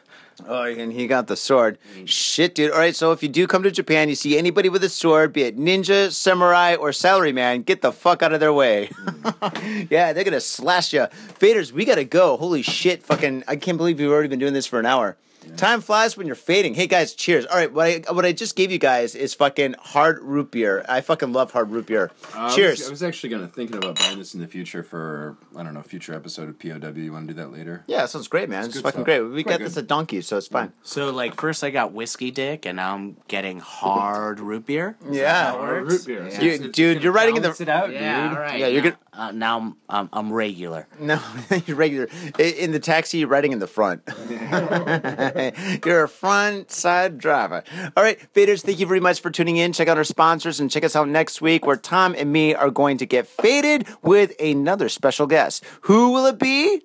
Oh, and he got the sword. Mm. Shit, dude. All right, so if you do come to Japan, you see anybody with a sword, be it ninja, samurai, or salaryman, get the fuck out of their way. Mm. yeah, they're gonna slash you. Faders, we gotta go. Holy shit, fucking! I can't believe we've already been doing this for an hour. Time flies when you're fading. Hey guys, cheers. All right, what I what I just gave you guys is fucking hard root beer. I fucking love hard root beer. Uh, I was- cheers. I was, actually gonna thinking about buying this in the future for I don't know future episode of POW. You want to do that later? yeah, sounds great, man. It's, good fucking stuff. great. We Quite got good. this at Donkey, so it's fine. So like, first I got whiskey dick, and now I'm getting hard root beer. Yeah. Or root beer. Yeah. You- dude, you're writing in the- it out, Yeah, dude. all right. Yeah, you're now, good- Uh, now I'm, I'm I'm regular. No, you're regular. I- In the taxi, you're riding in the front. you're a front side driver. All right, faders, thank you very much for tuning in. Check out our sponsors and check us out next week where Tom and me are going to get faded with another special guest. Who will it be?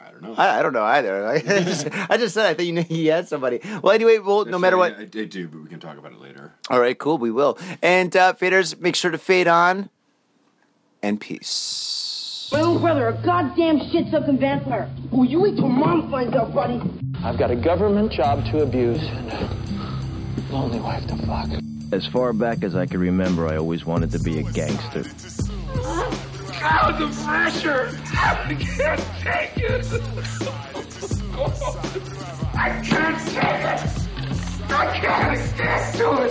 I don't know. I, I don't know either. I just, I just said I thought you knew he had somebody. Well, anyway, well, no matter what. I, I do, but we can talk about it later. All right, cool. We will. And uh, faders, make sure to fade on and peace. My little brother, a goddamn shit-sucking vampire. Will you wait till mom finds out, buddy? I've got a government job to abuse and a lonely wife to fuck. As far back as I can remember, I always wanted to be a gangster. God, the pressure! I can't take it! I can't take it! I can't stand to it.